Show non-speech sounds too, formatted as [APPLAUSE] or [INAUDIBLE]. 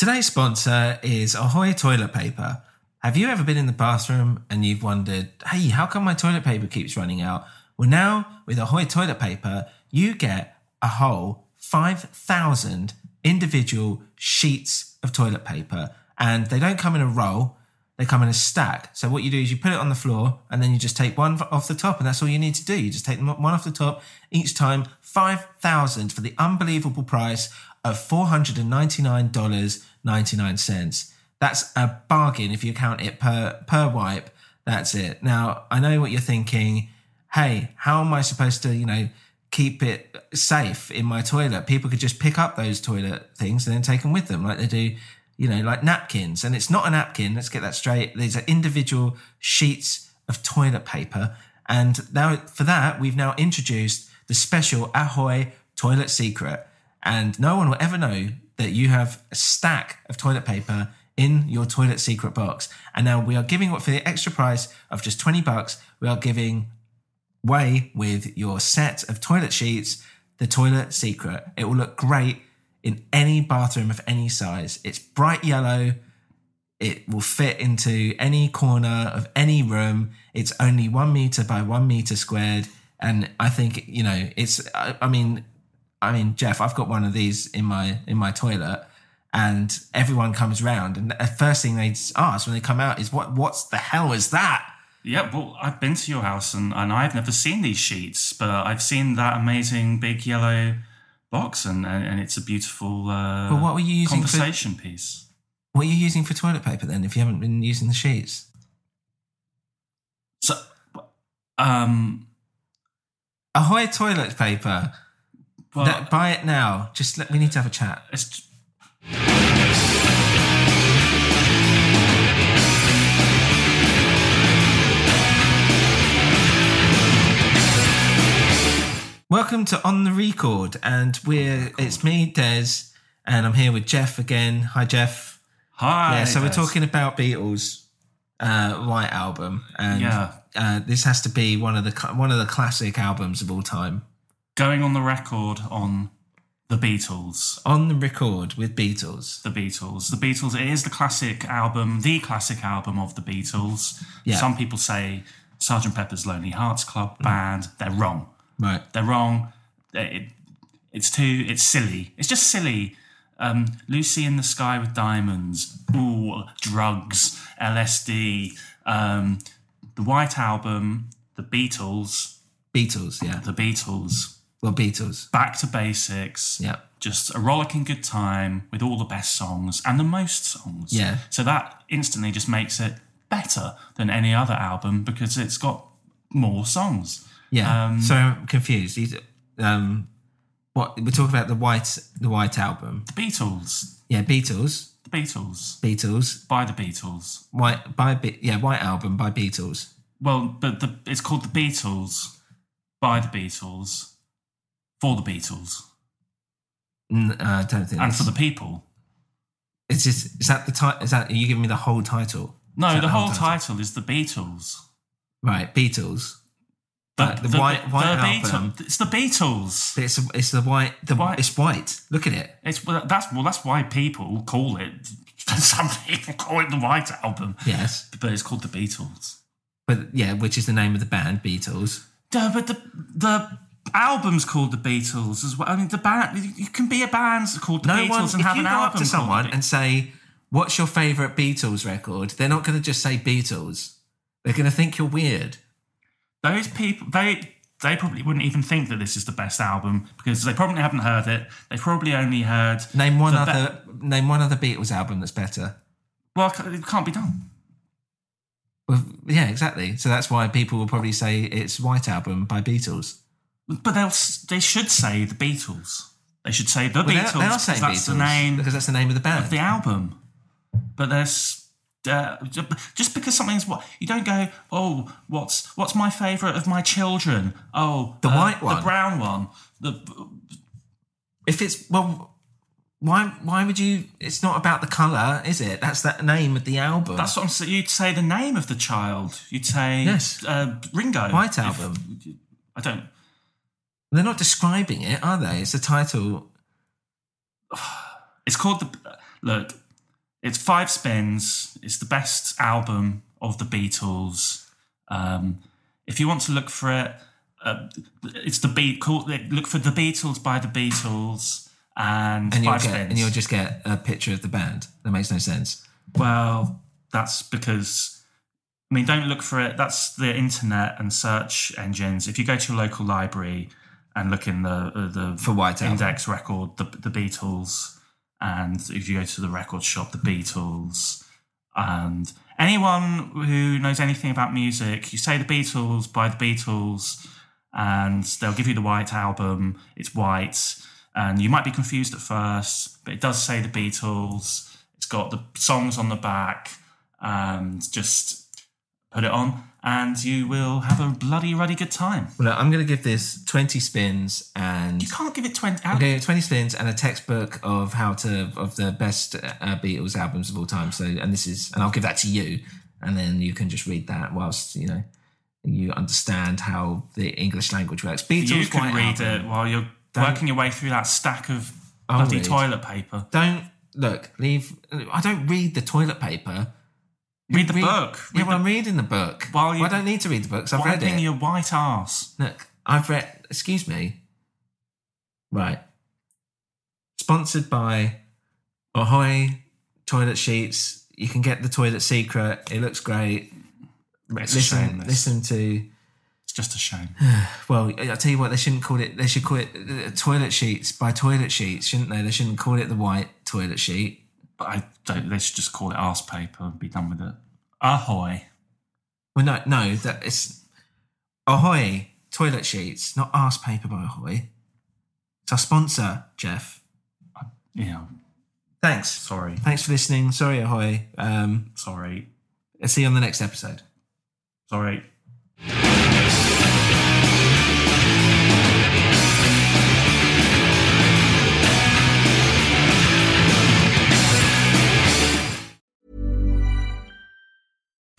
Today's sponsor is Ahoy Toilet Paper. Have you ever been in the bathroom and you've wondered, hey, how come my toilet paper keeps running out? Well, now with Ahoy Toilet Paper, you get a whole 5,000 individual sheets of toilet paper and they don't come in a roll, they come in a stack. So what you do is you put it on the floor and then you just take one off the top and that's all you need to do. You just take one off the top each time, 5,000 for the unbelievable price of $499.99. That's a bargain if you count it per per wipe. That's it. Now, I know what you're thinking. Hey, how am I supposed to, you know, keep it safe in my toilet? People could just pick up those toilet things and then take them with them, like they do, you know, like napkins. And it's not a napkin. Let's get that straight. These are individual sheets of toilet paper. And now for that, we've now introduced the special Ahoy Toilet Secret. And no one will ever know that you have a stack of toilet paper in your toilet secret box. And now we are giving what for the extra price of just 20 bucks, we are giving way with your set of toilet sheets, the toilet secret. It will look great in any bathroom of any size. It's bright yellow. It will fit into any corner of any room. It's only one meter by one meter squared. And I think, you know, it's, I, I mean, I mean, Jeff, I've got one of these in my in my toilet, and everyone comes round, and the first thing they ask when they come out is, "What? What's the hell is that?" Yeah, well, I've been to your house and, and I've never seen these sheets, but I've seen that amazing big yellow box, and and, it's a beautiful uh, But what were you using for- conversation piece. What are you using for toilet paper then? If you haven't been using the sheets, So, um, Ahoy toilet paper. No, buy it now. Just let, we need to have a chat. it's, Welcome to On the Record, and we're it's me, Des, and I'm here with Jeff again. Hi, Jeff. hi. yeah, so we're talking about Beatles' uh, White album, and Yeah. uh, this has to be one of the one of the classic albums of all time. going on the record on the Beatles. On the record with Beatles. The Beatles. The Beatles. It is the classic album, the classic album of the Beatles. Yeah. Some people say Sgt. Pepper's Lonely Hearts Club Band. They're wrong. Right. They're wrong. It, it's too. It's silly. It's just silly. Um, Lucy in the Sky with Diamonds. Ooh, drugs, LSD. Um, the White Album. The Beatles. Beatles, yeah. The Beatles. Well, Beatles. Back to basics. Yeah. Just a rollicking good time with all the best songs and the most songs. Yeah. So that instantly just makes it better than any other album because it's got more songs. Yeah. Um, so I'm confused. These, um, what we're talking about the white the white album. The Beatles. Yeah, Beatles. The Beatles. Beatles. By the Beatles. White by Be- yeah, white album by Beatles. Well, but the, it's called The Beatles by the Beatles for the Beatles N- uh, I don't think and for the people. it's just is that the title? Is that are you giving me the whole title? No, that the whole title is The Beatles. Right, Beatles. The, the white- white album. It's the Beatles. It's it's the white. The White. It's white. Look at it. It's well, that's well, that's why people call it. [LAUGHS] Some people call it the White Album, Yes, but it's called the Beatles. but yeah, which is the name of the band, Beatles. Duh, but the the album's called the Beatles as well. I mean, the band you can be a band called the No Beatles one. and If have you an go album up to someone and say, "What's your favorite Beatles record?" They're not going to just say Beatles. They're going to think you're weird. Those people they they probably wouldn't even think that this is the best album because they probably haven't heard it. They probably only heard Name one the be- other. name one other Beatles album that's better. well, it can't be done. Well, yeah, exactly. So that's why people will probably say it's White Album by Beatles. But they'll they should say the Beatles. They should say the Well, they- Beatles. they are saying that's Beatles the name because that's the name of the band. of the album. But there's uh, just because something's what you don't go. Oh, what's what's my favourite of my children? Oh, The uh, white one. the brown one. The if it's well, why why would you? It's not about the color, is it? That's the name of the album. that's what I'm saying. You'd say the name of the child. You'd say Yes. uh, Ringo. White If- Album. I don't. They're not describing it, are they? It's the title. [SIGHS] It's called the look. It's five spins. It's the best album of the Beatles. Um, if you want to look for it, uh, it's the beat. Call, look for the Beatles by the Beatles and, And you'll five get spins. and you'll just get a picture of the band. That makes no sense. well, that's because. I mean, don't look for it. That's the internet and search engines. If you go to your local library and look in the uh, the For White Album. index record, the the Beatles, and if you go to the record shop, the Beatles, and anyone who knows anything about music, you say the Beatles by the Beatles, and they'll give you the White Album. It's white, and you might be confused at first, but it does say the Beatles. It's got the songs on the back, and just put it on, and you will have a bloody ruddy good time. Well, look, I'm going to give this 20 spins and You can't give it twenty. I'm going to give it 20 spins and a textbook of how to of the best uh, Beatles albums of all time. So, and this is, and I'll give that to you, and then you can just read that whilst you know you understand how the English language works. Beatles, you can read Album. it while you're Don't- working your way through that stack of I'll bloody read. toilet paper. Don't look. Leave. I don't read the toilet paper. Read the book. Yeah, Read well, I'm reading the book. While you- Well, I don't need to read the books. I've read it. your white ass. Look, I've read. Excuse me. Right. Sponsored by Ahoy Toilet Sheets. You can get the Toilet Secret. It looks great. It's a listen, listen to. It's just a shame. [SIGHS] Well, I tell you what, they shouldn't call it. They should call it uh, Toilet Sheets by Toilet Sheets, shouldn't they? They shouldn't call it the white toilet sheet. But I don't. They should just call it arse paper and be done with it. Ahoy! Well, no, no, that it's Ahoy toilet sheets, not arse paper by Ahoy. It's our sponsor, Jeff. Yeah. Thanks. Sorry. Thanks for listening. Sorry, Ahoy. Um, Sorry. I'll see you on the next episode. Sorry.